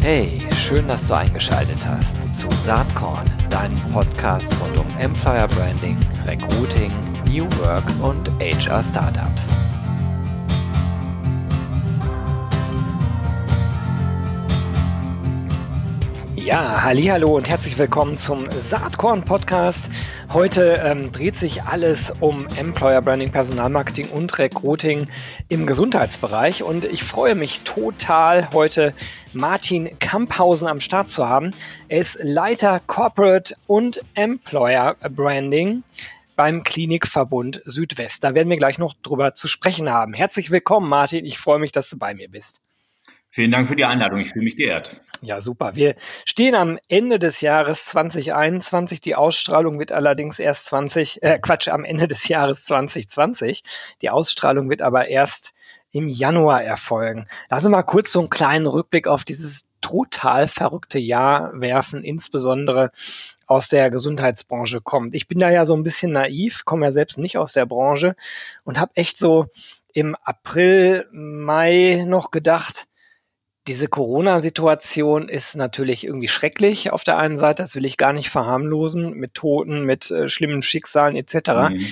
Hey, schön, dass du eingeschaltet hast zu Saatkorn, deinem Podcast rund um Employer Branding, Recruiting, New Work und HR Startups. Ja, hallo und herzlich willkommen zum Saatkorn Podcast. Heute ähm, dreht sich alles um Employer Branding, Personalmarketing und Recruiting im Gesundheitsbereich und ich freue mich total heute Martin Kamphausen am Start zu haben. Er ist Leiter Corporate und Employer Branding beim Klinikverbund Südwest. Da werden wir gleich noch drüber zu sprechen haben. Herzlich willkommen, Martin. Ich freue mich, dass du bei mir bist. Vielen Dank für die Einladung. Ich fühle mich geehrt. Ja, super. Wir stehen am Ende des Jahres 2021. Die Ausstrahlung wird allerdings erst 20, äh, Quatsch, am Ende des Jahres 2020. Die Ausstrahlung wird aber erst im Januar erfolgen. Lass uns mal kurz so einen kleinen Rückblick auf dieses total verrückte Jahr werfen, insbesondere aus der Gesundheitsbranche kommt. Ich bin da ja so ein bisschen naiv, komme ja selbst nicht aus der Branche und habe echt so im April, Mai noch gedacht, diese Corona-Situation ist natürlich irgendwie schrecklich auf der einen Seite, das will ich gar nicht verharmlosen, mit Toten, mit äh, schlimmen Schicksalen etc. Mhm.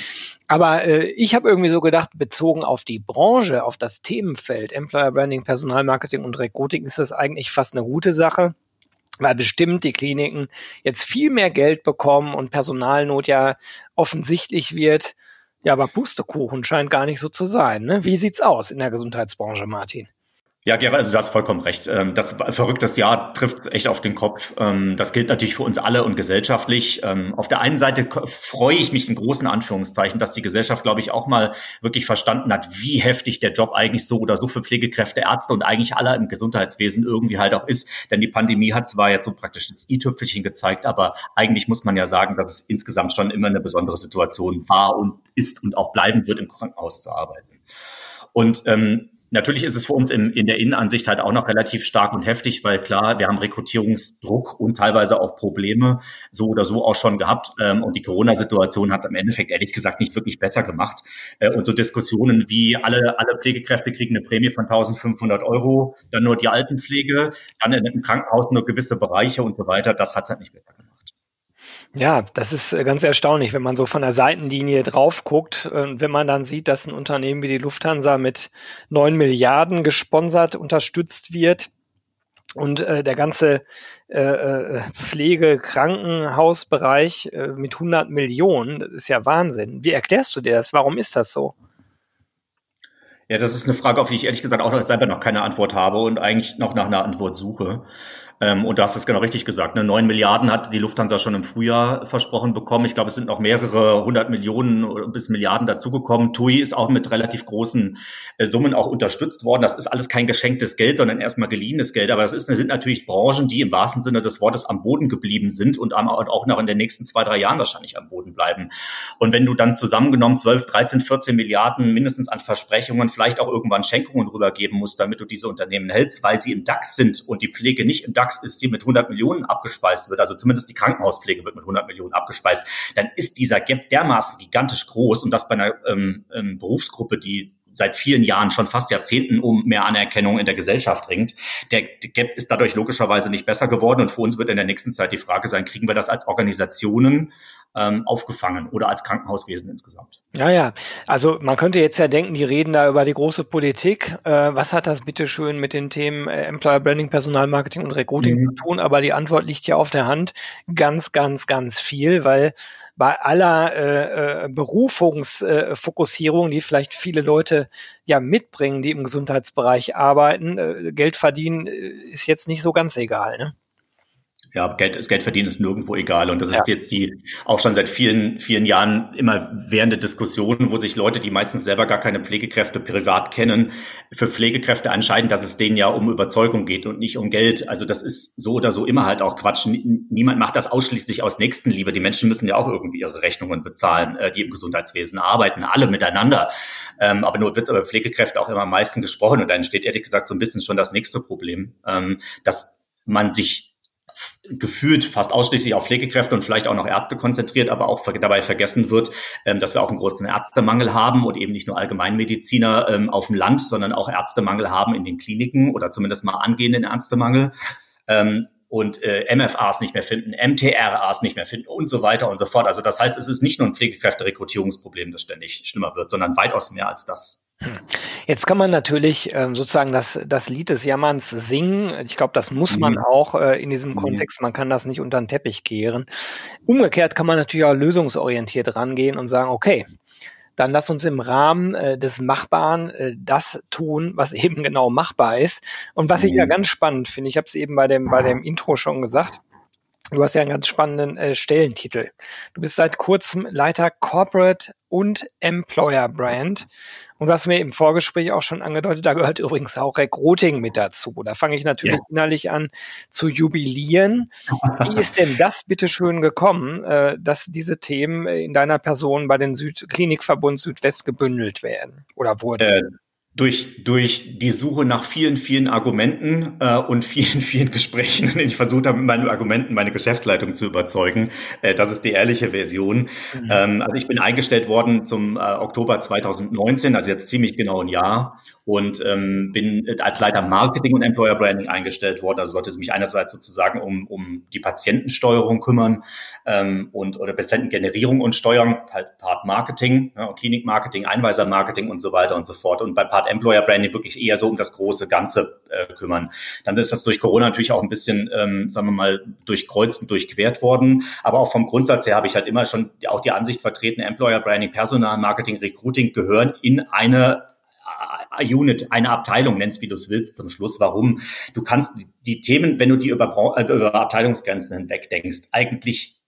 Aber äh, ich habe irgendwie so gedacht, bezogen auf die Branche, auf das Themenfeld, Employer Branding, Personalmarketing und Recruiting, ist das eigentlich fast eine gute Sache weil bestimmt die Kliniken jetzt viel mehr Geld bekommen und Personalnot ja offensichtlich wird. Ja, aber Pustekuchen scheint gar nicht so zu sein. Ne? Wie sieht's aus in der Gesundheitsbranche, Martin? Ja, Gerald, also du hast vollkommen recht. Ähm, das verrücktes Jahr trifft echt auf den Kopf. Ähm, das gilt natürlich für uns alle und gesellschaftlich. Ähm, auf der einen Seite freue ich mich in großen Anführungszeichen, dass die Gesellschaft, glaube ich, auch mal wirklich verstanden hat, wie heftig der Job eigentlich so oder so für Pflegekräfte, Ärzte und eigentlich aller im Gesundheitswesen irgendwie halt auch ist. Denn die Pandemie hat zwar jetzt so praktisch das i-Tüpfelchen gezeigt, aber eigentlich muss man ja sagen, dass es insgesamt schon immer eine besondere Situation war und ist und auch bleiben wird, im Krankenhaus zu arbeiten. Und ähm, Natürlich ist es für uns in, in der Innenansicht halt auch noch relativ stark und heftig, weil klar, wir haben Rekrutierungsdruck und teilweise auch Probleme so oder so auch schon gehabt. Ähm, und die Corona-Situation hat es im Endeffekt ehrlich gesagt nicht wirklich besser gemacht. Äh, und so Diskussionen wie alle, alle Pflegekräfte kriegen eine Prämie von 1500 Euro, dann nur die Altenpflege, dann im Krankenhaus nur gewisse Bereiche und so weiter, das hat es halt nicht besser gemacht. Ja, das ist äh, ganz erstaunlich, wenn man so von der Seitenlinie drauf guckt und wenn man dann sieht, dass ein Unternehmen wie die Lufthansa mit neun Milliarden gesponsert, unterstützt wird und äh, der ganze äh, äh Pflege-, Krankenhausbereich äh, mit 100 Millionen, das ist ja Wahnsinn. Wie erklärst du dir das? Warum ist das so? Ja, das ist eine Frage, auf die ich ehrlich gesagt auch selber noch keine Antwort habe und eigentlich noch nach einer Antwort suche. Ähm, und du hast es genau richtig gesagt. Ne? 9 Milliarden hat die Lufthansa schon im Frühjahr versprochen bekommen. Ich glaube, es sind noch mehrere hundert Millionen bis Milliarden dazugekommen. TUI ist auch mit relativ großen äh, Summen auch unterstützt worden. Das ist alles kein geschenktes Geld, sondern erstmal geliehenes Geld. Aber das ist, sind natürlich Branchen, die im wahrsten Sinne des Wortes am Boden geblieben sind und auch noch in den nächsten zwei, drei Jahren wahrscheinlich am Boden bleiben. Und wenn du dann zusammengenommen 12, 13, 14 Milliarden mindestens an Versprechungen, vielleicht auch irgendwann Schenkungen rübergeben musst, damit du diese Unternehmen hältst, weil sie im DAX sind und die Pflege nicht im DAX DAX ist, die mit 100 Millionen abgespeist wird, also zumindest die Krankenhauspflege wird mit 100 Millionen abgespeist, dann ist dieser Gap dermaßen gigantisch groß und das bei einer ähm, ähm, Berufsgruppe, die seit vielen Jahren, schon fast Jahrzehnten um mehr Anerkennung in der Gesellschaft ringt. Der, Gap ist dadurch logischerweise nicht besser geworden und für uns wird in der nächsten Zeit die Frage sein, kriegen wir das als Organisationen ähm, aufgefangen oder als Krankenhauswesen insgesamt. Ja, ja. Also man könnte jetzt ja denken, die reden da über die große Politik. Äh, was hat das bitte schön mit den Themen äh, Employer Branding, Personalmarketing und Recruiting mhm. zu tun? Aber die Antwort liegt ja auf der Hand. Ganz, ganz, ganz viel, weil bei aller äh, äh, Berufungsfokussierung, die vielleicht viele Leute ja mitbringen, die im Gesundheitsbereich arbeiten, äh, Geld verdienen, äh, ist jetzt nicht so ganz egal. Ne? Ja, Geld, das Geld verdienen ist nirgendwo egal. Und das ist jetzt die auch schon seit vielen, vielen Jahren immer währende Diskussion, wo sich Leute, die meistens selber gar keine Pflegekräfte privat kennen, für Pflegekräfte entscheiden, dass es denen ja um Überzeugung geht und nicht um Geld. Also das ist so oder so immer halt auch Quatsch. Niemand macht das ausschließlich aus Nächstenliebe. Die Menschen müssen ja auch irgendwie ihre Rechnungen bezahlen, äh, die im Gesundheitswesen arbeiten, alle miteinander. Ähm, aber nur wird über Pflegekräfte auch immer am meisten gesprochen und dann entsteht ehrlich gesagt so ein bisschen schon das nächste Problem, ähm, dass man sich gefühlt fast ausschließlich auf Pflegekräfte und vielleicht auch noch Ärzte konzentriert, aber auch dabei vergessen wird, ähm, dass wir auch einen großen Ärztemangel haben und eben nicht nur Allgemeinmediziner ähm, auf dem Land, sondern auch Ärztemangel haben in den Kliniken oder zumindest mal angehenden Ärztemangel. Ähm, und äh, MFAs nicht mehr finden, MTRAs nicht mehr finden und so weiter und so fort. Also das heißt, es ist nicht nur ein Pflegekräfterekrutierungsproblem, das ständig schlimmer wird, sondern weitaus mehr als das. Jetzt kann man natürlich ähm, sozusagen das, das Lied des Jammerns singen. Ich glaube, das muss man mhm. auch äh, in diesem mhm. Kontext. Man kann das nicht unter den Teppich kehren. Umgekehrt kann man natürlich auch lösungsorientiert rangehen und sagen, okay, dann lass uns im Rahmen äh, des Machbaren äh, das tun, was eben genau machbar ist. Und was ich ja mhm. ganz spannend finde, ich habe es eben bei dem, bei dem Intro schon gesagt, Du hast ja einen ganz spannenden äh, Stellentitel. Du bist seit kurzem Leiter Corporate und Employer Brand und was mir im Vorgespräch auch schon angedeutet, da gehört übrigens auch Recruiting mit dazu. Da fange ich natürlich ja. innerlich an zu jubilieren. Wie ist denn das bitte schön gekommen, äh, dass diese Themen in deiner Person bei den Süd Klinikverbund Südwest gebündelt werden oder wurden? Äh, durch, durch die Suche nach vielen, vielen Argumenten äh, und vielen, vielen Gesprächen, in denen ich versucht habe, mit meinen Argumenten meine Geschäftsleitung zu überzeugen. Äh, das ist die ehrliche Version. Mhm. Ähm, also ich bin eingestellt worden zum äh, Oktober 2019, also jetzt ziemlich genau ein Jahr und ähm, bin als Leiter Marketing und Employer Branding eingestellt worden. Also sollte es mich einerseits sozusagen um, um die Patientensteuerung kümmern ähm, und oder Patientengenerierung und Steuern, halt Part Marketing, ja, Klinikmarketing, Einweisermarketing und so weiter und so fort. Und bei Part Employer Branding wirklich eher so um das große Ganze äh, kümmern. Dann ist das durch Corona natürlich auch ein bisschen, ähm, sagen wir mal, durchkreuzt und durchquert worden. Aber auch vom Grundsatz her habe ich halt immer schon auch die Ansicht vertreten, Employer Branding, Personal Marketing, Recruiting gehören in eine Unit, eine Abteilung, nennst wie du es willst zum Schluss. Warum? Du kannst die Themen, wenn du die über, äh, über Abteilungsgrenzen hinweg denkst, eigentlich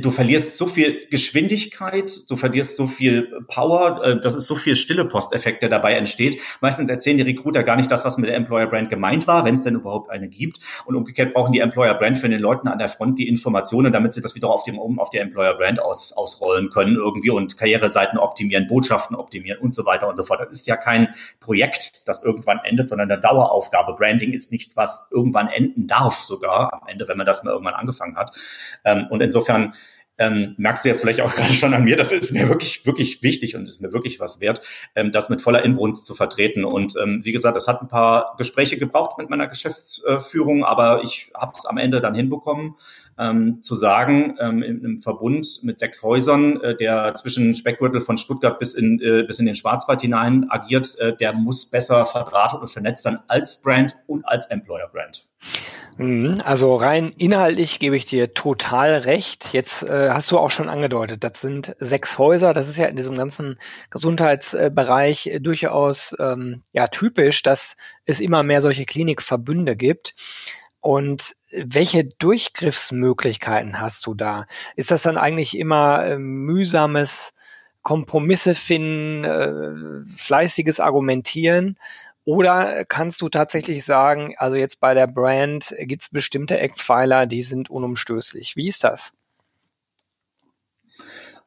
du verlierst so viel Geschwindigkeit, du verlierst so viel Power, äh, das ist so viel stille Posteffekt, der dabei entsteht. Meistens erzählen die Recruiter gar nicht das, was mit der Employer Brand gemeint war, wenn es denn überhaupt eine gibt. Und umgekehrt brauchen die Employer Brand für den Leuten an der Front die Informationen, damit sie das wieder auf dem oben auf der Employer Brand aus, ausrollen können irgendwie und Karriereseiten optimieren, Botschaften optimieren und so weiter und so fort. Das ist ja kein Projekt, das irgendwann endet, sondern eine Daueraufgabe. Branding ist nichts, was irgendwann enden darf sogar am Ende, wenn man das mal irgendwann angefangen hat. Ähm, und insofern insofern ähm, merkst du jetzt vielleicht auch gerade schon an mir, das ist mir wirklich, wirklich wichtig und ist mir wirklich was wert, ähm, das mit voller Inbrunst zu vertreten. Und ähm, wie gesagt, es hat ein paar Gespräche gebraucht mit meiner Geschäftsführung, aber ich habe es am Ende dann hinbekommen, ähm, zu sagen, ähm, in einem Verbund mit sechs Häusern, äh, der zwischen Speckgürtel von Stuttgart bis in, äh, bis in den Schwarzwald hinein agiert, äh, der muss besser verdrahtet und vernetzt sein als Brand und als Employer Brand. Mhm, also rein inhaltlich gebe ich dir total recht. Jetzt äh, hast du auch schon angedeutet, das sind sechs Häuser. Das ist ja in diesem ganzen Gesundheitsbereich äh, durchaus ähm, ja typisch, dass es immer mehr solche Klinikverbünde gibt. Und welche Durchgriffsmöglichkeiten hast du da? Ist das dann eigentlich immer äh, mühsames Kompromisse finden, äh, fleißiges Argumentieren? Oder kannst du tatsächlich sagen, also jetzt bei der Brand gibt es bestimmte Eckpfeiler, die sind unumstößlich? Wie ist das?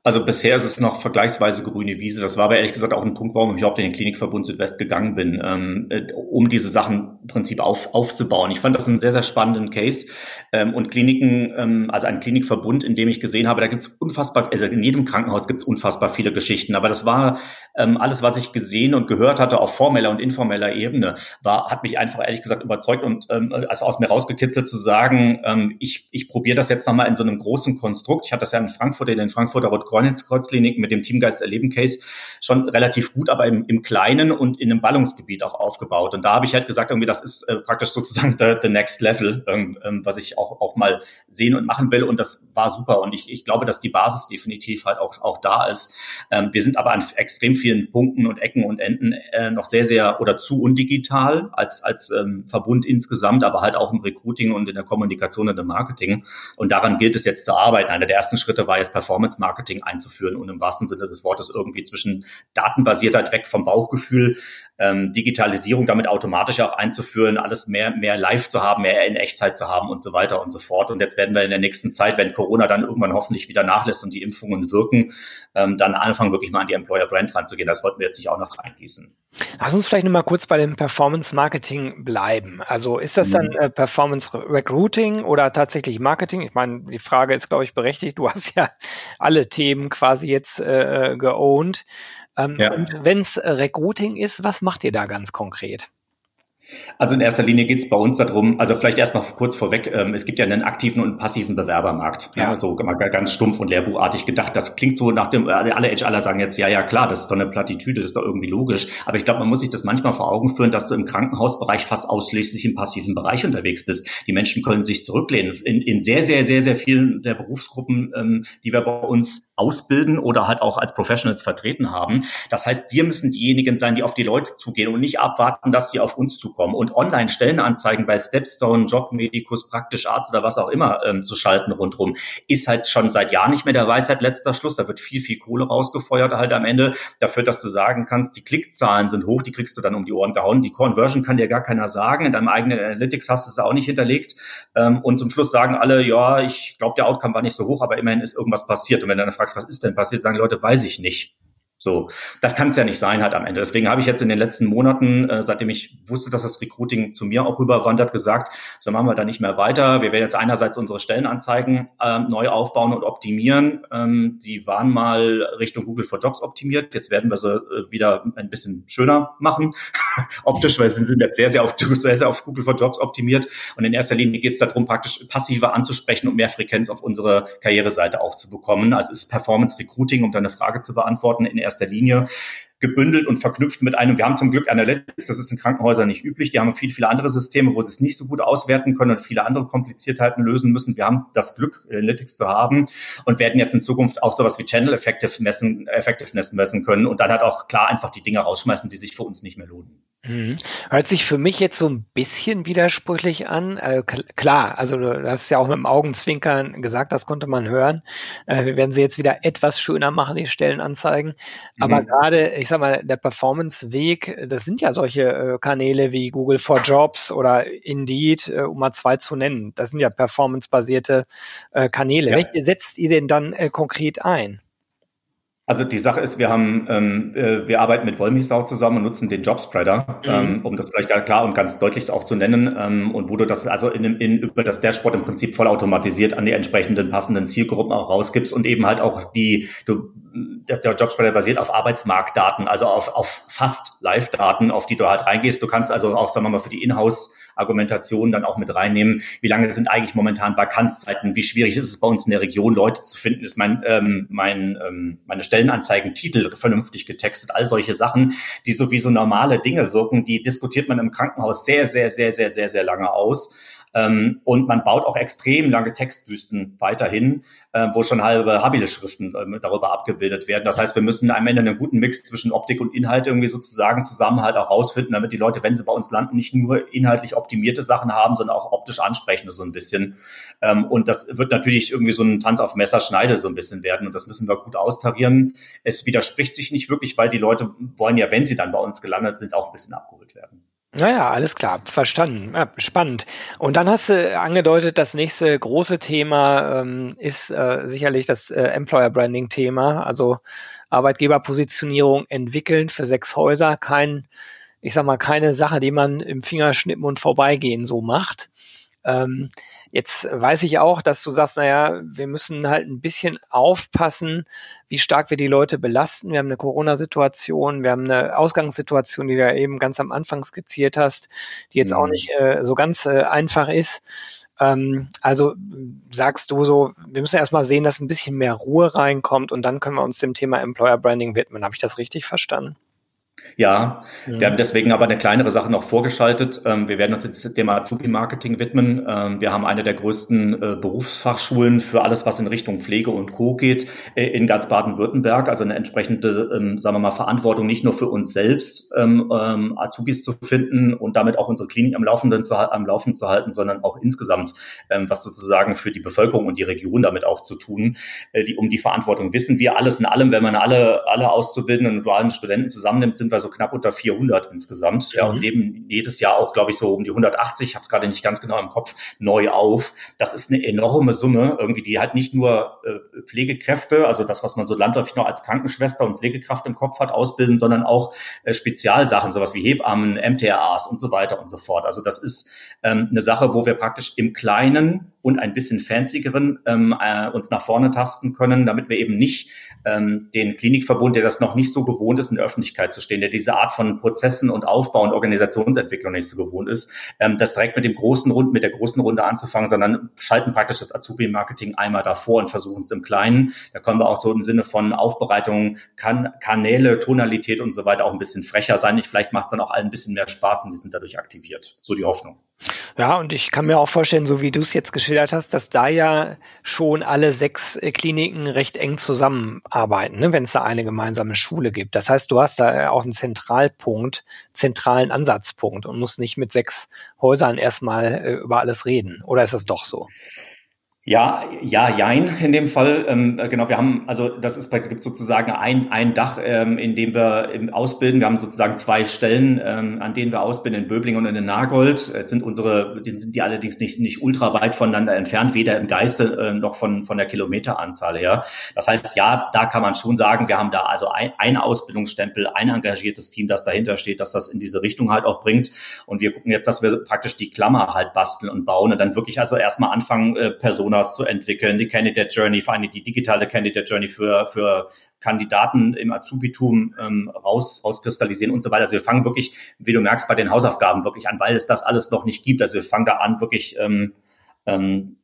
Also bisher ist es noch vergleichsweise grüne Wiese. Das war aber ehrlich gesagt auch ein Punkt, warum ich überhaupt in den Klinikverbund Südwest gegangen bin, ähm, äh, um diese Sachen im Prinzip auf, aufzubauen. Ich fand das einen sehr, sehr spannenden Case. Ähm, und Kliniken, ähm, also ein Klinikverbund, in dem ich gesehen habe, da gibt es unfassbar, also in jedem Krankenhaus gibt es unfassbar viele Geschichten. Aber das war ähm, alles, was ich gesehen und gehört hatte auf formeller und informeller Ebene, war, hat mich einfach ehrlich gesagt überzeugt und ähm, also aus mir rausgekitzelt zu sagen, ähm, ich, ich probiere das jetzt nochmal in so einem großen Konstrukt. Ich hatte das ja in Frankfurt, in den Frankfurter Rot Kreuzklinik mit dem Teamgeist Erleben Case schon relativ gut, aber im, im Kleinen und in einem Ballungsgebiet auch aufgebaut. Und da habe ich halt gesagt, irgendwie, das ist äh, praktisch sozusagen the, the next level, ähm, ähm, was ich auch, auch mal sehen und machen will. Und das war super. Und ich, ich glaube, dass die Basis definitiv halt auch, auch da ist. Ähm, wir sind aber an extrem vielen Punkten und Ecken und Enden äh, noch sehr, sehr oder zu undigital als, als ähm, Verbund insgesamt, aber halt auch im Recruiting und in der Kommunikation und im Marketing. Und daran gilt es jetzt zu arbeiten. Einer der ersten Schritte war jetzt Performance Marketing einzuführen und im wahrsten Sinne des Wortes irgendwie zwischen Datenbasiertheit weg vom Bauchgefühl ähm, Digitalisierung damit automatisch auch einzuführen, alles mehr, mehr live zu haben, mehr in Echtzeit zu haben und so weiter und so fort. Und jetzt werden wir in der nächsten Zeit, wenn Corona dann irgendwann hoffentlich wieder nachlässt und die Impfungen wirken, ähm, dann anfangen, wirklich mal an die Employer Brand ranzugehen. Das wollten wir jetzt nicht auch noch reingießen. Lass uns vielleicht nochmal kurz bei dem Performance Marketing bleiben. Also ist das dann mhm. äh, Performance Recruiting oder tatsächlich Marketing? Ich meine, die Frage ist, glaube ich, berechtigt. Du hast ja alle Themen quasi jetzt äh, geowned. Ähm, ja. Und wenn es Recruiting ist, was macht ihr da ganz konkret? Also in erster Linie geht es bei uns darum, also vielleicht erstmal kurz vorweg, ähm, es gibt ja einen aktiven und einen passiven Bewerbermarkt. Ja. ja. so ganz stumpf und lehrbuchartig gedacht. Das klingt so nach dem, alle HRler sagen jetzt, ja, ja, klar, das ist doch eine Plattitüde, das ist doch irgendwie logisch. Aber ich glaube, man muss sich das manchmal vor Augen führen, dass du im Krankenhausbereich fast ausschließlich im passiven Bereich unterwegs bist. Die Menschen können sich zurücklehnen. In, in sehr, sehr, sehr, sehr vielen der Berufsgruppen, ähm, die wir bei uns ausbilden oder halt auch als Professionals vertreten haben. Das heißt, wir müssen diejenigen sein, die auf die Leute zugehen und nicht abwarten, dass sie auf uns zukommen bekommen und Online-Stellenanzeigen bei Stepstone, Jobmedikus, Praktisch Arzt oder was auch immer ähm, zu schalten rundherum, ist halt schon seit Jahren nicht mehr der Weisheit letzter Schluss. Da wird viel, viel Kohle rausgefeuert halt am Ende dafür, dass du sagen kannst, die Klickzahlen sind hoch, die kriegst du dann um die Ohren gehauen. Die Conversion kann dir gar keiner sagen. In deinem eigenen Analytics hast du es auch nicht hinterlegt. Ähm, und zum Schluss sagen alle, ja, ich glaube, der Outcome war nicht so hoch, aber immerhin ist irgendwas passiert. Und wenn du dann fragst, was ist denn passiert, sagen Leute, weiß ich nicht. So, das kann es ja nicht sein halt am Ende. Deswegen habe ich jetzt in den letzten Monaten, äh, seitdem ich wusste, dass das Recruiting zu mir auch rüberwandert, gesagt, so machen wir da nicht mehr weiter. Wir werden jetzt einerseits unsere Stellenanzeigen äh, neu aufbauen und optimieren. Ähm, die waren mal Richtung Google for Jobs optimiert. Jetzt werden wir sie äh, wieder ein bisschen schöner machen, optisch, weil sie sind jetzt sehr, sehr auf, sehr, sehr auf Google for Jobs optimiert. Und in erster Linie geht es darum, praktisch passiver anzusprechen und mehr Frequenz auf unsere Karriereseite auch zu bekommen. Also ist Performance Recruiting, um deine Frage zu beantworten, in erster Linie gebündelt und verknüpft mit einem, wir haben zum Glück Analytics, das ist in Krankenhäusern nicht üblich, die haben viele, viele andere Systeme, wo sie es nicht so gut auswerten können und viele andere Kompliziertheiten lösen müssen. Wir haben das Glück, Analytics zu haben und werden jetzt in Zukunft auch sowas wie Channel Effectiveness messen können und dann halt auch klar einfach die Dinge rausschmeißen, die sich für uns nicht mehr lohnen. Mhm. Hört sich für mich jetzt so ein bisschen widersprüchlich an. Äh, klar, also du hast ja auch mit dem Augenzwinkern gesagt, das konnte man hören. Äh, wir werden sie jetzt wieder etwas schöner machen, die Stellenanzeigen. Aber mhm. gerade, ich sag mal, der Performance-Weg, das sind ja solche äh, Kanäle wie Google for Jobs oder Indeed, äh, um mal zwei zu nennen. Das sind ja performance-basierte äh, Kanäle. Ja. Welche setzt ihr denn dann äh, konkret ein? Also die Sache ist, wir haben, ähm, äh, wir arbeiten mit Wollmilchsau zusammen und nutzen den Jobspreader, mhm. ähm, um das vielleicht klar und ganz deutlich auch zu nennen. Ähm, und wo du das also in, in, über das Dashboard im Prinzip vollautomatisiert an die entsprechenden passenden Zielgruppen auch rausgibst und eben halt auch die, du, der, der Jobspreader basiert auf Arbeitsmarktdaten, also auf, auf fast Live-Daten, auf die du halt reingehst. Du kannst also auch, sagen wir mal, für die Inhouse Argumentation dann auch mit reinnehmen. Wie lange sind eigentlich momentan Vakanzzeiten? Wie schwierig ist es bei uns in der Region, Leute zu finden? Ist mein, ähm, mein ähm, meine Stellenanzeigen-Titel vernünftig getextet? All solche Sachen, die so wie so normale Dinge wirken, die diskutiert man im Krankenhaus sehr, sehr, sehr, sehr, sehr, sehr lange aus. Ähm, und man baut auch extrem lange Textwüsten weiterhin, äh, wo schon halbe Habile-Schriften äh, darüber abgebildet werden. Das heißt, wir müssen am Ende einen guten Mix zwischen Optik und Inhalt irgendwie sozusagen zusammen halt auch rausfinden, damit die Leute, wenn sie bei uns landen, nicht nur inhaltlich optimierte Sachen haben, sondern auch optisch ansprechende so ein bisschen. Ähm, und das wird natürlich irgendwie so ein Tanz auf Messerschneide so ein bisschen werden. Und das müssen wir gut austarieren. Es widerspricht sich nicht wirklich, weil die Leute wollen ja, wenn sie dann bei uns gelandet sind, auch ein bisschen abgeholt werden. Naja, alles klar, verstanden. Ja, spannend. Und dann hast du angedeutet, das nächste große Thema ähm, ist äh, sicherlich das äh, Employer Branding Thema, also Arbeitgeberpositionierung entwickeln für sechs Häuser. Kein, ich sag mal, keine Sache, die man im Fingerschnippen und vorbeigehen so macht. Ähm, jetzt weiß ich auch, dass du sagst, naja, wir müssen halt ein bisschen aufpassen, wie stark wir die Leute belasten. Wir haben eine Corona-Situation, wir haben eine Ausgangssituation, die du ja eben ganz am Anfang skizziert hast, die jetzt mhm. auch nicht äh, so ganz äh, einfach ist. Ähm, also sagst du so, wir müssen erstmal sehen, dass ein bisschen mehr Ruhe reinkommt und dann können wir uns dem Thema Employer Branding widmen. Habe ich das richtig verstanden? Ja, ja, wir haben deswegen aber eine kleinere Sache noch vorgeschaltet. Ähm, wir werden uns jetzt dem Azubi-Marketing widmen. Ähm, wir haben eine der größten äh, Berufsfachschulen für alles, was in Richtung Pflege und Co. geht, äh, in ganz Baden-Württemberg. Also eine entsprechende, ähm, sagen wir mal, Verantwortung nicht nur für uns selbst, Azubis zu finden und damit auch unsere Klinik am, Laufenden zu, am Laufen zu halten, sondern auch insgesamt, was sozusagen für die Bevölkerung und die Region damit auch zu tun. Äh, die, um die Verantwortung wissen wir alles in allem, wenn man alle, alle Auszubildenden und dualen Studenten zusammennimmt, sind wir so knapp unter 400 insgesamt. Ja, und mhm. leben jedes Jahr auch, glaube ich, so um die 180, ich habe es gerade nicht ganz genau im Kopf, neu auf. Das ist eine enorme Summe, irgendwie, die halt nicht nur äh, Pflegekräfte, also das, was man so landläufig noch als Krankenschwester und Pflegekraft im Kopf hat, ausbilden, sondern auch äh, Spezialsachen, sowas wie Hebammen, MTRAs und so weiter und so fort. Also das ist ähm, eine Sache, wo wir praktisch im Kleinen und ein bisschen fancyeren ähm, äh, uns nach vorne tasten können, damit wir eben nicht ähm, den Klinikverbund, der das noch nicht so gewohnt ist, in der Öffentlichkeit zu stehen, der diese Art von Prozessen und Aufbau und Organisationsentwicklung nicht so gewohnt ist, ähm, das direkt mit dem großen Rund, mit der großen Runde anzufangen, sondern schalten praktisch das Azubi-Marketing einmal davor und versuchen es im Kleinen. Da können wir auch so im Sinne von Aufbereitung, kan Kanäle, Tonalität und so weiter auch ein bisschen frecher sein. Ich, vielleicht macht es dann auch allen ein bisschen mehr Spaß und die sind dadurch aktiviert. So die Hoffnung. Ja, und ich kann mir auch vorstellen, so wie du es jetzt geschildert hast, dass da ja schon alle sechs äh, Kliniken recht eng zusammenarbeiten, ne, wenn es da eine gemeinsame Schule gibt. Das heißt, du hast da auch einen Zentralpunkt, zentralen Ansatzpunkt und musst nicht mit sechs Häusern erstmal äh, über alles reden. Oder ist das doch so? Ja, ja, jein in dem Fall. Ähm, äh, genau, wir haben, also das ist, es gibt sozusagen ein, ein Dach, ähm, in dem wir im ausbilden. Wir haben sozusagen zwei Stellen, ähm, an denen wir ausbilden, in Böbling und in Nagold. Jetzt sind unsere, sind die allerdings nicht, nicht ultra weit voneinander entfernt, weder im Geiste äh, noch von, von der Kilometeranzahl her. Das heißt, ja, da kann man schon sagen, wir haben da also ein, ein Ausbildungsstempel, ein engagiertes Team, das dahinter steht, dass das in diese Richtung halt auch bringt. Und wir gucken jetzt, dass wir praktisch die Klammer halt basteln und bauen und dann wirklich also erstmal anfangen, äh, Personen Personas zu entwickeln, die Candidate Journey, vor allem die digitale Candidate Journey für, für Kandidaten im Azubitum ähm, raus, rauskristallisieren und so weiter. Also wir fangen wirklich, wie du merkst, bei den Hausaufgaben wirklich an, weil es das alles noch nicht gibt. Also wir fangen da an, wirklich ähm, ähm,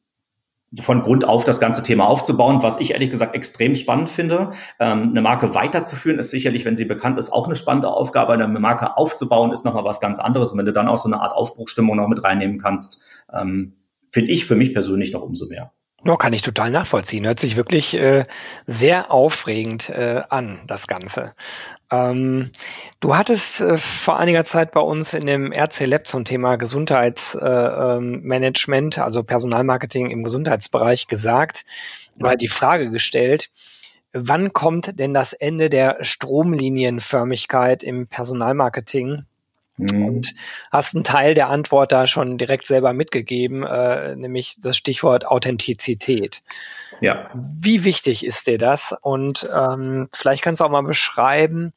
von Grund auf das ganze Thema aufzubauen, was ich ehrlich gesagt extrem spannend finde. Ähm, eine Marke weiterzuführen ist sicherlich, wenn sie bekannt ist, auch eine spannende Aufgabe. Eine Marke aufzubauen ist nochmal was ganz anderes. Und wenn du dann auch so eine Art Aufbruchstimmung noch mit reinnehmen kannst, ähm, finde ich für mich persönlich noch umso mehr. No, kann ich total nachvollziehen. Hört sich wirklich äh, sehr aufregend äh, an, das Ganze. Ähm, du hattest äh, vor einiger Zeit bei uns in dem RC Lab zum Thema Gesundheitsmanagement, äh, ähm, also Personalmarketing im Gesundheitsbereich gesagt, oder die Frage gestellt, wann kommt denn das Ende der Stromlinienförmigkeit im Personalmarketing Mhm. Und hast einen Teil der Antwort da schon direkt selber mitgegeben, äh, nämlich das Stichwort Authentizität. Ja. Wie wichtig ist dir das? Und ähm, vielleicht kannst du auch mal beschreiben,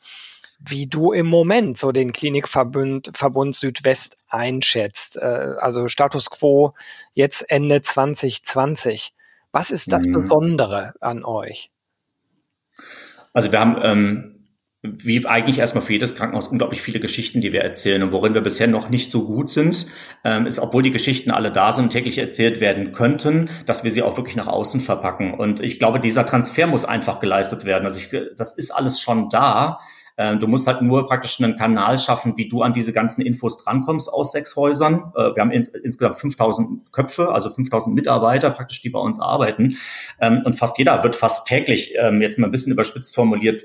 wie du im Moment so den Klinikverbund Verbund Südwest einschätzt. Äh, also Status quo jetzt Ende 2020. Was ist das mhm. Besondere an euch? Also wir haben ähm, wie eigentlich erstmal für jedes Krankenhaus unglaublich viele Geschichten, die wir erzählen. Und worin wir bisher noch nicht so gut sind, ähm, ist, obwohl die Geschichten alle da sind, täglich erzählt werden könnten, dass wir sie auch wirklich nach außen verpacken. Und ich glaube, dieser Transfer muss einfach geleistet werden. Also ich, das ist alles schon da. Ähm, du musst halt nur praktisch einen Kanal schaffen, wie du an diese ganzen Infos drankommst aus sechs Häusern. Äh, wir haben ins, insgesamt 5000 Köpfe, also 5000 Mitarbeiter praktisch, die bei uns arbeiten. Ähm, und fast jeder wird fast täglich, ähm, jetzt mal ein bisschen überspitzt formuliert,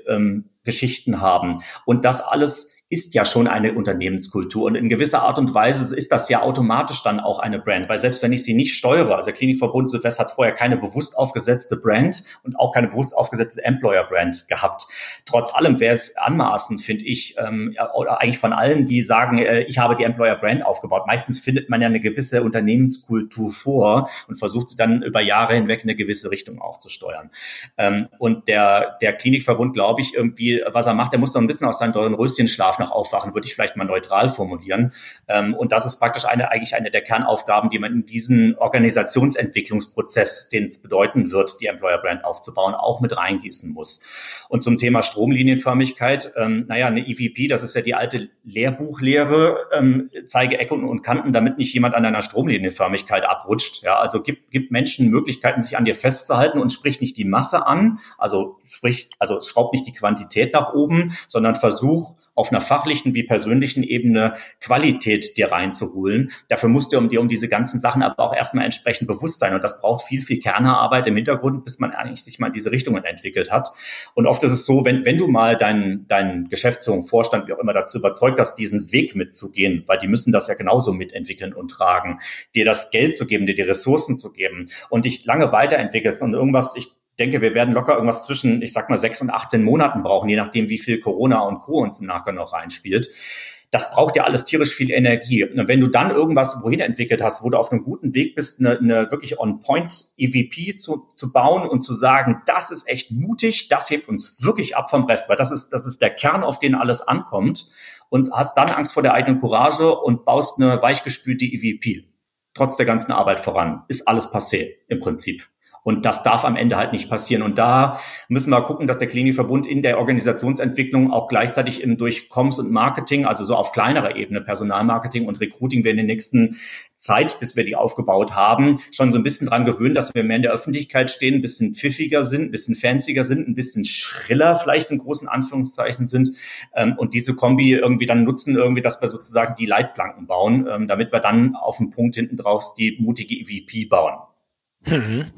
Geschichten haben. Und das alles ist ja schon eine Unternehmenskultur. Und in gewisser Art und Weise ist das ja automatisch dann auch eine Brand, weil selbst wenn ich sie nicht steuere, also der Klinikverbund Südwest hat vorher keine bewusst aufgesetzte Brand und auch keine bewusst aufgesetzte Employer-Brand gehabt. Trotz allem wäre es anmaßend, finde ich, ähm, oder eigentlich von allen, die sagen, äh, ich habe die Employer-Brand aufgebaut. Meistens findet man ja eine gewisse Unternehmenskultur vor und versucht sie dann über Jahre hinweg in eine gewisse Richtung auch zu steuern. Ähm, und der, der Klinikverbund, glaube ich, irgendwie, was er macht, der muss so ein bisschen aus seinem teuren Röschen schlafen nach Aufwachen, würde ich vielleicht mal neutral formulieren. Ähm, und das ist praktisch eine, eigentlich eine der Kernaufgaben, die man in diesen Organisationsentwicklungsprozess, den es bedeuten wird, die Employer Brand aufzubauen, auch mit reingießen muss. Und zum Thema Stromlinienförmigkeit, ähm, naja, eine EVP, das ist ja die alte Lehrbuchlehre, ähm, zeige Ecken und Kanten, damit nicht jemand an einer Stromlinienförmigkeit abrutscht. Ja, also gibt, gibt Menschen Möglichkeiten, sich an dir festzuhalten und sprich nicht die Masse an, also sprich, also schraub nicht die Quantität nach oben, sondern versuch auf einer fachlichen wie persönlichen Ebene Qualität dir reinzuholen. Dafür musst du um dir um diese ganzen Sachen aber auch erstmal entsprechend bewusst sein. Und das braucht viel, viel Kernerarbeit im Hintergrund, bis man eigentlich sich mal in diese Richtungen entwickelt hat. Und oft ist es so, wenn, wenn du mal deinen, deinen Geschäftsführung, Vorstand, wie auch immer dazu überzeugt hast, diesen Weg mitzugehen, weil die müssen das ja genauso mitentwickeln und tragen, dir das Geld zu geben, dir die Ressourcen zu geben und dich lange weiterentwickelst und irgendwas, ich denke, wir werden locker irgendwas zwischen, ich sag mal, sechs und 18 Monaten brauchen, je nachdem, wie viel Corona und Co. uns im Nachgang noch reinspielt. Das braucht ja alles tierisch viel Energie. Und wenn du dann irgendwas wohin entwickelt hast, wo du auf einem guten Weg bist, eine, eine wirklich on-point EVP zu, zu bauen und zu sagen, das ist echt mutig, das hebt uns wirklich ab vom Rest, weil das ist, das ist der Kern, auf den alles ankommt. Und hast dann Angst vor der eigenen Courage und baust eine weichgespülte EVP. Trotz der ganzen Arbeit voran. Ist alles passé im Prinzip. Und das darf am Ende halt nicht passieren. Und da müssen wir gucken, dass der Klinikverbund in der Organisationsentwicklung auch gleichzeitig im, durch Comms und Marketing, also so auf kleinerer Ebene, Personalmarketing und Recruiting, wir in den nächsten Zeit, bis wir die aufgebaut haben, schon so ein bisschen dran gewöhnt, dass wir mehr in der Öffentlichkeit stehen, ein bisschen pfiffiger sind, ein bisschen fancier sind, ein bisschen schriller vielleicht in großen Anführungszeichen sind ähm, und diese Kombi irgendwie dann nutzen, irgendwie, dass wir sozusagen die Leitplanken bauen, ähm, damit wir dann auf dem Punkt hinten draus die mutige EVP bauen. Mhm.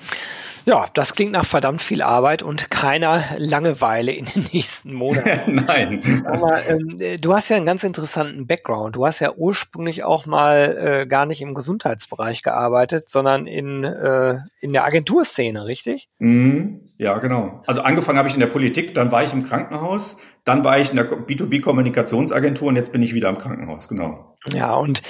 Ja, das klingt nach verdammt viel Arbeit und keiner Langeweile in den nächsten Monaten. Nein. Aber, ähm, du hast ja einen ganz interessanten Background. Du hast ja ursprünglich auch mal äh, gar nicht im Gesundheitsbereich gearbeitet, sondern in, äh, in der Agenturszene, richtig? Mhm. Ja, genau. Also angefangen habe ich in der Politik, dann war ich im Krankenhaus, dann war ich in der B2B-Kommunikationsagentur und jetzt bin ich wieder im Krankenhaus, genau. Ja, und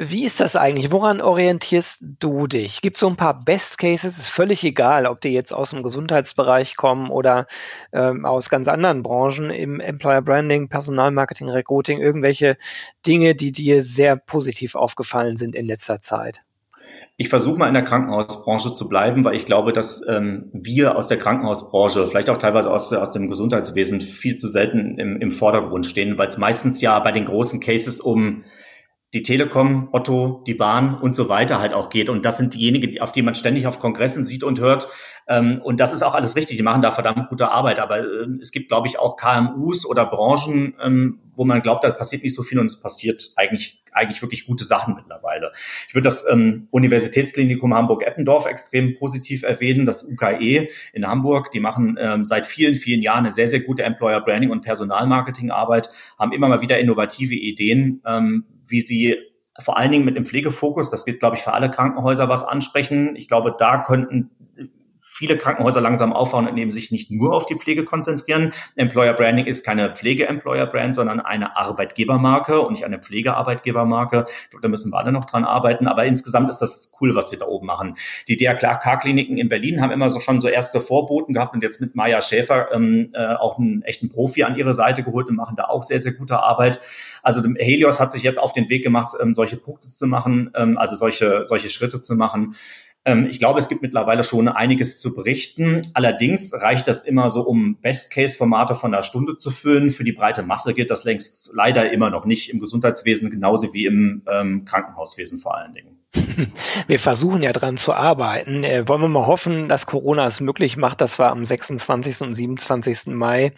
wie ist das eigentlich? Woran orientierst du dich? Gibt es so ein paar Best Cases? Ist völlig egal, ob die jetzt aus dem Gesundheitsbereich kommen oder ähm, aus ganz anderen Branchen im Employer Branding, Personalmarketing, Recruiting, irgendwelche Dinge, die dir sehr positiv aufgefallen sind in letzter Zeit? Ich versuche mal in der Krankenhausbranche zu bleiben, weil ich glaube, dass ähm, wir aus der Krankenhausbranche, vielleicht auch teilweise aus, aus dem Gesundheitswesen, viel zu selten im, im Vordergrund stehen, weil es meistens ja bei den großen Cases um die Telekom, Otto, die Bahn und so weiter halt auch geht. Und das sind diejenigen, auf die man ständig auf Kongressen sieht und hört. Ähm, und das ist auch alles richtig. Die machen da verdammt gute Arbeit. Aber ähm, es gibt, glaube ich, auch KMUs oder Branchen, ähm, wo man glaubt, da passiert nicht so viel und es passiert eigentlich, eigentlich wirklich gute Sachen mittlerweile. Ich würde das Universitätsklinikum Hamburg-Eppendorf extrem positiv erwähnen, das UKE in Hamburg. Die machen seit vielen, vielen Jahren eine sehr, sehr gute Employer Branding und Personalmarketing-Arbeit, haben immer mal wieder innovative Ideen, wie sie vor allen Dingen mit dem Pflegefokus, das wird, glaube ich, für alle Krankenhäuser was ansprechen. Ich glaube, da könnten viele Krankenhäuser langsam aufbauen und eben sich nicht nur auf die Pflege konzentrieren. Employer Branding ist keine Pflege-Employer-Brand, sondern eine Arbeitgebermarke und nicht eine Pflegearbeitgebermarke. Da müssen wir alle noch dran arbeiten. Aber insgesamt ist das cool, was sie da oben machen. Die DRK-Kliniken in Berlin haben immer so schon so erste Vorboten gehabt und jetzt mit Maya Schäfer ähm, äh, auch einen echten Profi an ihre Seite geholt und machen da auch sehr, sehr gute Arbeit. Also Helios hat sich jetzt auf den Weg gemacht, ähm, solche Punkte zu machen, ähm, also solche, solche Schritte zu machen. Ähm, ich glaube, es gibt mittlerweile schon einiges zu berichten. Allerdings reicht das immer so, um Best-Case-Formate von einer Stunde zu füllen. Für die breite Masse gilt das längst leider immer noch nicht im Gesundheitswesen, genauso wie im ähm, Krankenhauswesen vor allen Dingen. Wir versuchen ja dran zu arbeiten. Äh, wollen wir mal hoffen, dass Corona es möglich macht, dass wir am 26. und 27. Mai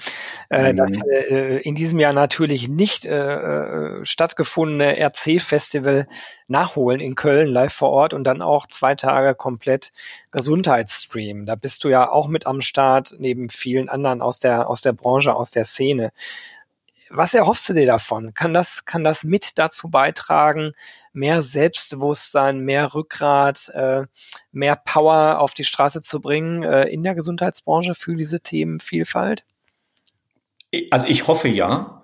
äh, mhm. das äh, in diesem Jahr natürlich nicht äh, äh stattgefundene RC-Festival nachholen in Köln live vor Ort und dann auch zwei Tage komplett Gesundheitsstream. Da bist du ja auch mit am Start, neben vielen anderen aus der, aus der Branche, aus der Szene. Was erhoffst du dir davon? Kann das, kann das mit dazu beitragen, mehr Selbstbewusstsein, mehr Rückgrat, äh, mehr Power auf die Straße zu bringen äh, in der Gesundheitsbranche für diese Themenvielfalt? Also ich hoffe ja.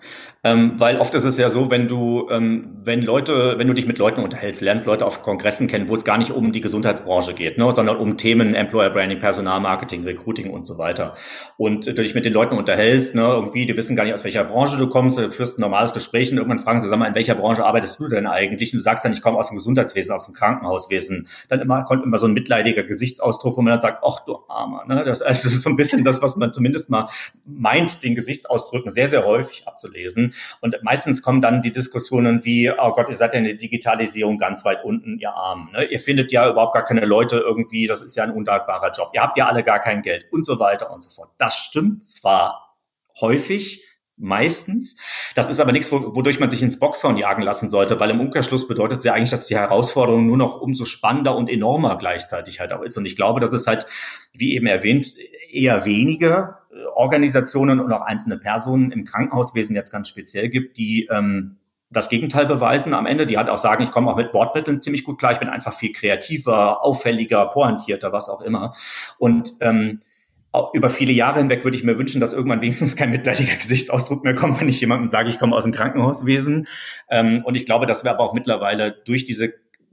Ähm, weil oft ist es ja so, wenn du, ähm, wenn Leute, wenn du dich mit Leuten unterhältst, lernst Leute auf Kongressen kennen, wo es gar nicht um die Gesundheitsbranche geht, ne, sondern um Themen Employer Branding, Personalmarketing, Recruiting und so weiter. Und du dich mit den Leuten unterhältst, ne, irgendwie, die wissen gar nicht, aus welcher Branche du kommst, du führst ein normales Gespräch und irgendwann fragen sie, sag mal, in welcher Branche arbeitest du denn eigentlich? Und du sagst dann, ich komme aus dem Gesundheitswesen, aus dem Krankenhauswesen. Dann immer, kommt immer so ein mitleidiger Gesichtsausdruck, wo man dann sagt, ach du Armer, ne, das ist also so ein bisschen das, was man zumindest mal meint, den Gesichtsausdrücken sehr, sehr häufig abzulesen. Und meistens kommen dann die Diskussionen wie, oh Gott, ihr seid ja in der Digitalisierung ganz weit unten, ihr Armen. Ne? Ihr findet ja überhaupt gar keine Leute irgendwie, das ist ja ein undankbarer Job. Ihr habt ja alle gar kein Geld und so weiter und so fort. Das stimmt zwar häufig, meistens. Das ist aber nichts, wodurch man sich ins Boxhorn jagen lassen sollte, weil im Umkehrschluss bedeutet es ja eigentlich, dass die Herausforderung nur noch umso spannender und enormer gleichzeitig halt auch ist. Und ich glaube, dass es halt, wie eben erwähnt, eher weniger Organisationen und auch einzelne Personen im Krankenhauswesen jetzt ganz speziell gibt, die ähm, das Gegenteil beweisen am Ende. Die halt auch sagen, ich komme auch mit Bordmitteln ziemlich gut klar, ich bin einfach viel kreativer, auffälliger, pointierter, was auch immer. Und ähm, über viele Jahre hinweg würde ich mir wünschen, dass irgendwann wenigstens kein mitleidiger Gesichtsausdruck mehr kommt, wenn ich jemandem sage, ich komme aus dem Krankenhauswesen. Ähm, und ich glaube, dass wir aber auch mittlerweile durch diese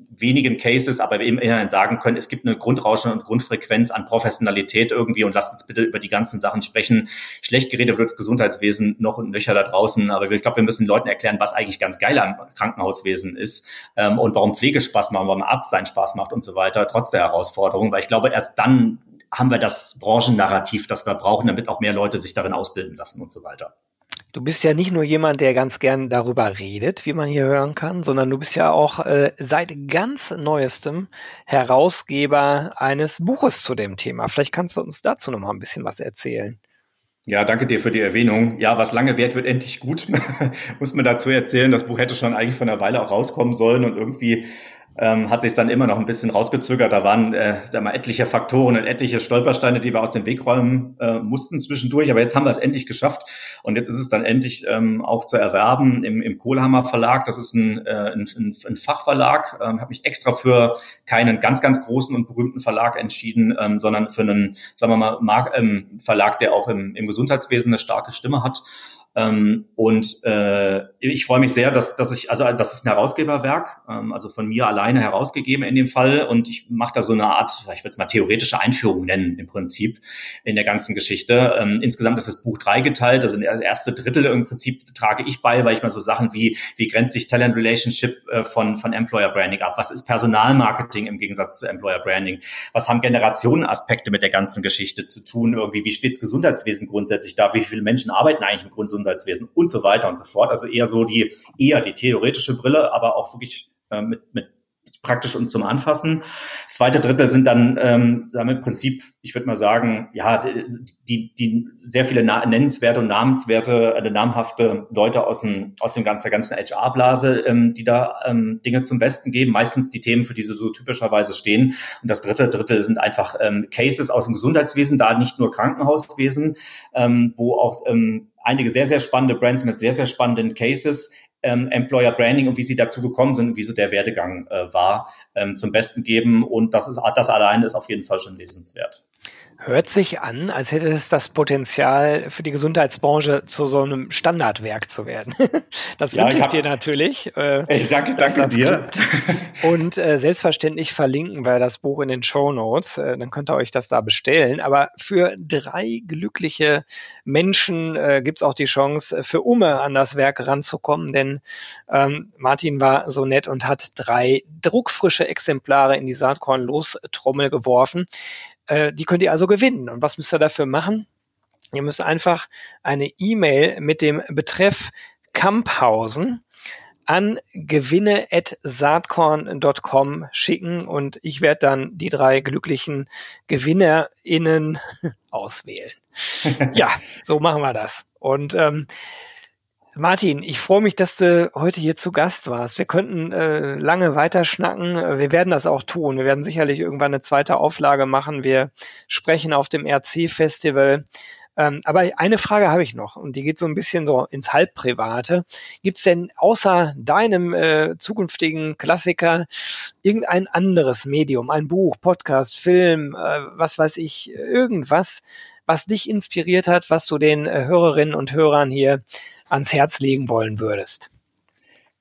wenigen Cases, aber immerhin sagen können, es gibt eine Grundrauschen und Grundfrequenz an Professionalität irgendwie und lasst uns bitte über die ganzen Sachen sprechen. Schlecht geredet wird das Gesundheitswesen noch und nöcher da draußen, aber ich glaube, wir müssen Leuten erklären, was eigentlich ganz geil am Krankenhauswesen ist ähm, und warum Pflege Spaß macht, warum Arzt sein Spaß macht und so weiter, trotz der Herausforderung, weil ich glaube, erst dann haben wir das Branchennarrativ, das wir brauchen, damit auch mehr Leute sich darin ausbilden lassen und so weiter. Du bist ja nicht nur jemand, der ganz gern darüber redet, wie man hier hören kann, sondern du bist ja auch äh, seit ganz neuestem Herausgeber eines Buches zu dem Thema. Vielleicht kannst du uns dazu noch mal ein bisschen was erzählen. Ja, danke dir für die Erwähnung. Ja, was lange währt, wird endlich gut. Muss man dazu erzählen. Das Buch hätte schon eigentlich von einer Weile auch rauskommen sollen und irgendwie ähm, hat sich dann immer noch ein bisschen rausgezögert. Da waren äh, sag mal, etliche Faktoren und etliche Stolpersteine, die wir aus dem Weg räumen äh, mussten zwischendurch. Aber jetzt haben wir es endlich geschafft. Und jetzt ist es dann endlich ähm, auch zu erwerben im, im Kohlhammer Verlag. Das ist ein, äh, ein, ein Fachverlag. Ähm, habe mich extra für keinen ganz, ganz großen und berühmten Verlag entschieden, ähm, sondern für einen, sagen wir mal, Mark, ähm, Verlag, der auch im, im Gesundheitswesen eine starke Stimme hat. Ähm, und äh, ich freue mich sehr, dass, dass ich, also das ist ein Herausgeberwerk, ähm, also von mir alleine herausgegeben in dem Fall. Und ich mache da so eine Art, ich würde es mal theoretische Einführung nennen im Prinzip in der ganzen Geschichte. Ähm, insgesamt ist das Buch dreigeteilt, also das erste Drittel im Prinzip trage ich bei, weil ich mal so Sachen wie, wie grenzt sich Talent Relationship äh, von, von Employer Branding ab? Was ist Personalmarketing im Gegensatz zu Employer Branding? Was haben Generationenaspekte mit der ganzen Geschichte zu tun? Irgendwie, wie steht's Gesundheitswesen grundsätzlich da? Wie viele Menschen arbeiten eigentlich im Gesundheitswesen? Gesundheitswesen und so weiter und so fort. Also eher so die, eher die theoretische Brille, aber auch wirklich äh, mit, mit praktisch und zum Anfassen. Das zweite Drittel sind dann ähm, sagen im Prinzip, ich würde mal sagen, ja, die, die sehr viele nennenswerte und namenswerte, äh, namhafte Leute aus dem, aus dem ganzen, ganzen HR-Blase, ähm, die da ähm, Dinge zum Besten geben. Meistens die Themen, für die sie so typischerweise stehen. Und das dritte Drittel sind einfach ähm, Cases aus dem Gesundheitswesen, da nicht nur Krankenhauswesen, ähm, wo auch ähm, einige sehr, sehr spannende Brands mit sehr, sehr spannenden Cases ähm, Employer Branding und wie sie dazu gekommen sind und wie so der Werdegang äh, war, ähm, zum Besten geben. Und das ist, das allein ist auf jeden Fall schon lesenswert. Hört sich an, als hätte es das Potenzial für die Gesundheitsbranche zu so einem Standardwerk zu werden. Das ja, wünsche ich, dir natürlich. Äh, ey, danke, danke dir. Und äh, selbstverständlich verlinken wir das Buch in den Show Notes. Äh, dann könnt ihr euch das da bestellen. Aber für drei glückliche Menschen äh, gibt es auch die Chance, für Umme an das Werk ranzukommen. Denn ähm, Martin war so nett und hat drei druckfrische Exemplare in die Saatkorn-Lostrommel geworfen. Äh, die könnt ihr also gewinnen. Und was müsst ihr dafür machen? Ihr müsst einfach eine E-Mail mit dem Betreff Kamphausen an gewinne.saatkorn.com schicken und ich werde dann die drei glücklichen GewinnerInnen auswählen. ja, so machen wir das. Und ähm, Martin, ich freue mich, dass du heute hier zu Gast warst. Wir könnten äh, lange weiterschnacken. Wir werden das auch tun. Wir werden sicherlich irgendwann eine zweite Auflage machen. Wir sprechen auf dem RC-Festival. Ähm, aber eine Frage habe ich noch und die geht so ein bisschen so ins Halbprivate. Gibt es denn außer deinem äh, zukünftigen Klassiker irgendein anderes Medium, ein Buch, Podcast, Film, äh, was weiß ich, irgendwas, was dich inspiriert hat, was du den äh, Hörerinnen und Hörern hier ans Herz legen wollen würdest?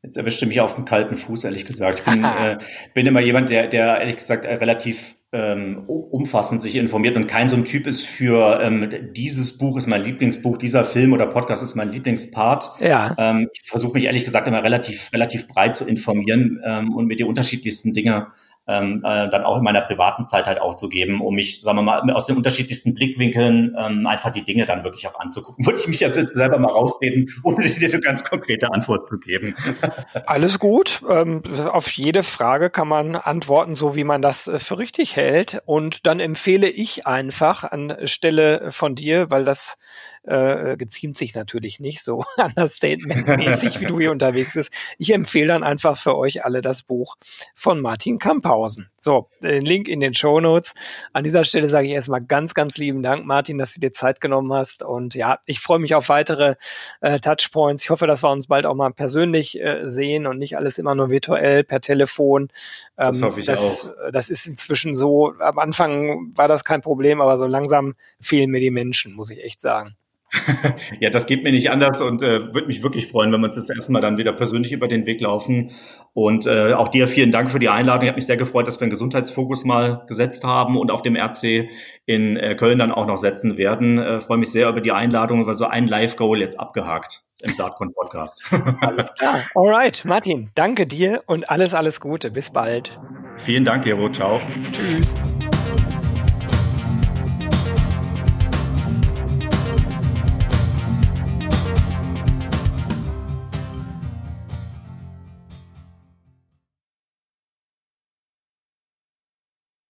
Jetzt erwischte mich auf dem kalten Fuß, ehrlich gesagt. Ich bin, äh, bin immer jemand, der, der ehrlich gesagt äh, relativ ähm, umfassend sich informiert und kein so ein Typ ist für ähm, dieses Buch ist mein Lieblingsbuch, dieser Film oder Podcast ist mein Lieblingspart. Ja. Ähm, ich versuche mich ehrlich gesagt immer relativ relativ breit zu informieren ähm, und mir die unterschiedlichsten Dinge ähm, äh, dann auch in meiner privaten Zeit halt auch zu geben, um mich, sagen wir mal, aus den unterschiedlichsten Blickwinkeln ähm, einfach die Dinge dann wirklich auch anzugucken. Würde ich mich jetzt selber mal rausreden, um dir eine ganz konkrete Antwort zu geben. Alles gut. Ähm, auf jede Frage kann man antworten, so wie man das äh, für richtig hält. Und dann empfehle ich einfach anstelle von dir, weil das äh, geziemt sich natürlich nicht so understatement-mäßig, wie du hier unterwegs bist. Ich empfehle dann einfach für euch alle das Buch von Martin Kamphausen. So, den Link in den Show Notes. An dieser Stelle sage ich erstmal ganz, ganz lieben Dank, Martin, dass du dir Zeit genommen hast. Und ja, ich freue mich auf weitere äh, Touchpoints. Ich hoffe, dass wir uns bald auch mal persönlich äh, sehen und nicht alles immer nur virtuell per Telefon. Ähm, das hoffe ich das, auch. Das ist inzwischen so. Am Anfang war das kein Problem, aber so langsam fehlen mir die Menschen, muss ich echt sagen. ja, das geht mir nicht anders und äh, würde mich wirklich freuen, wenn wir uns das erste Mal dann wieder persönlich über den Weg laufen. Und äh, auch dir vielen Dank für die Einladung. Ich habe mich sehr gefreut, dass wir einen Gesundheitsfokus mal gesetzt haben und auf dem RC in äh, Köln dann auch noch setzen werden. Äh, freue mich sehr über die Einladung, weil so ein Live-Goal jetzt abgehakt im Saatkorn-Podcast. alles klar. Alright, Martin, danke dir und alles, alles Gute. Bis bald. Vielen Dank, Gero. Ciao. Tschüss.